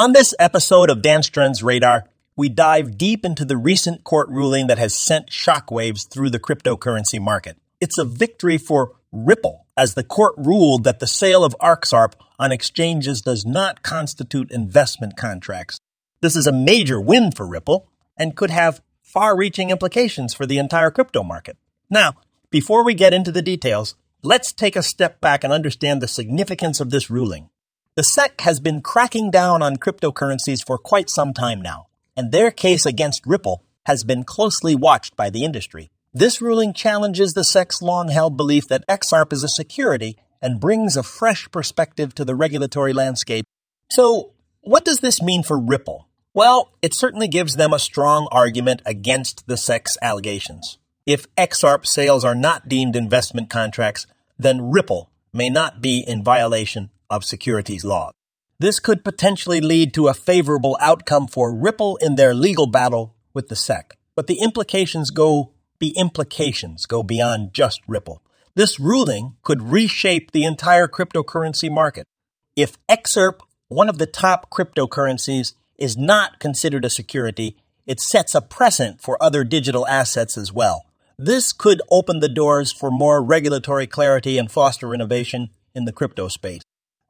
On this episode of DansTrendz Radar, we dive deep into the recent court ruling that has sent shockwaves through the cryptocurrency market. It's a victory for Ripple, as the court ruled that the sale of XRP on exchanges does not constitute investment contracts. This is a major win for Ripple and could have far reaching implications for the entire crypto market. Now, before we get into the details, let's take a step back and understand the significance of this ruling. The SEC has been cracking down on cryptocurrencies for quite some time now, and their case against Ripple has been closely watched by the industry. This ruling challenges the SEC's long held belief that XRP is a security and brings a fresh perspective to the regulatory landscape. So, what does this mean for Ripple? Well, it certainly gives them a strong argument against the SEC's allegations. If XRP sales are not deemed investment contracts, then Ripple may not be in violation of securities law. This could potentially lead to a favorable outcome for Ripple in their legal battle with the SEC. But the implications go the implications go beyond just Ripple. This ruling could reshape the entire cryptocurrency market. If XRP, one of the top cryptocurrencies, is not considered a security, it sets a precedent for other digital assets as well. This could open the doors for more regulatory clarity and foster innovation in the crypto space.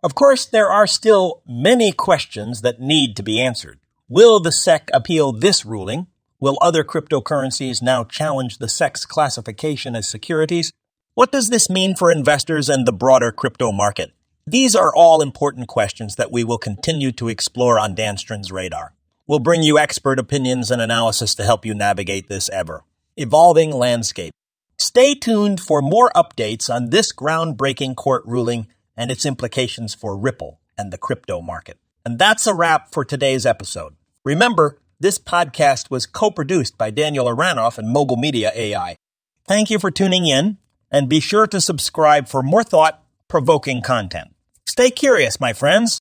Of course, there are still many questions that need to be answered. Will the SEC appeal this ruling? Will other cryptocurrencies now challenge the SEC's classification as securities? What does this mean for investors and the broader crypto market? These are all important questions that we will continue to explore on DansTrendz radar. We'll bring you expert opinions and analysis to help you navigate this ever evolving landscape. Stay tuned for more updates on this groundbreaking court ruling and its implications for Ripple and the crypto market. And that's a wrap for today's episode. Remember, this podcast was co produced by Daniel Aranoff and Mogul Media AI. Thank you for tuning in, and be sure to subscribe for more thought provoking content. Stay curious, my friends.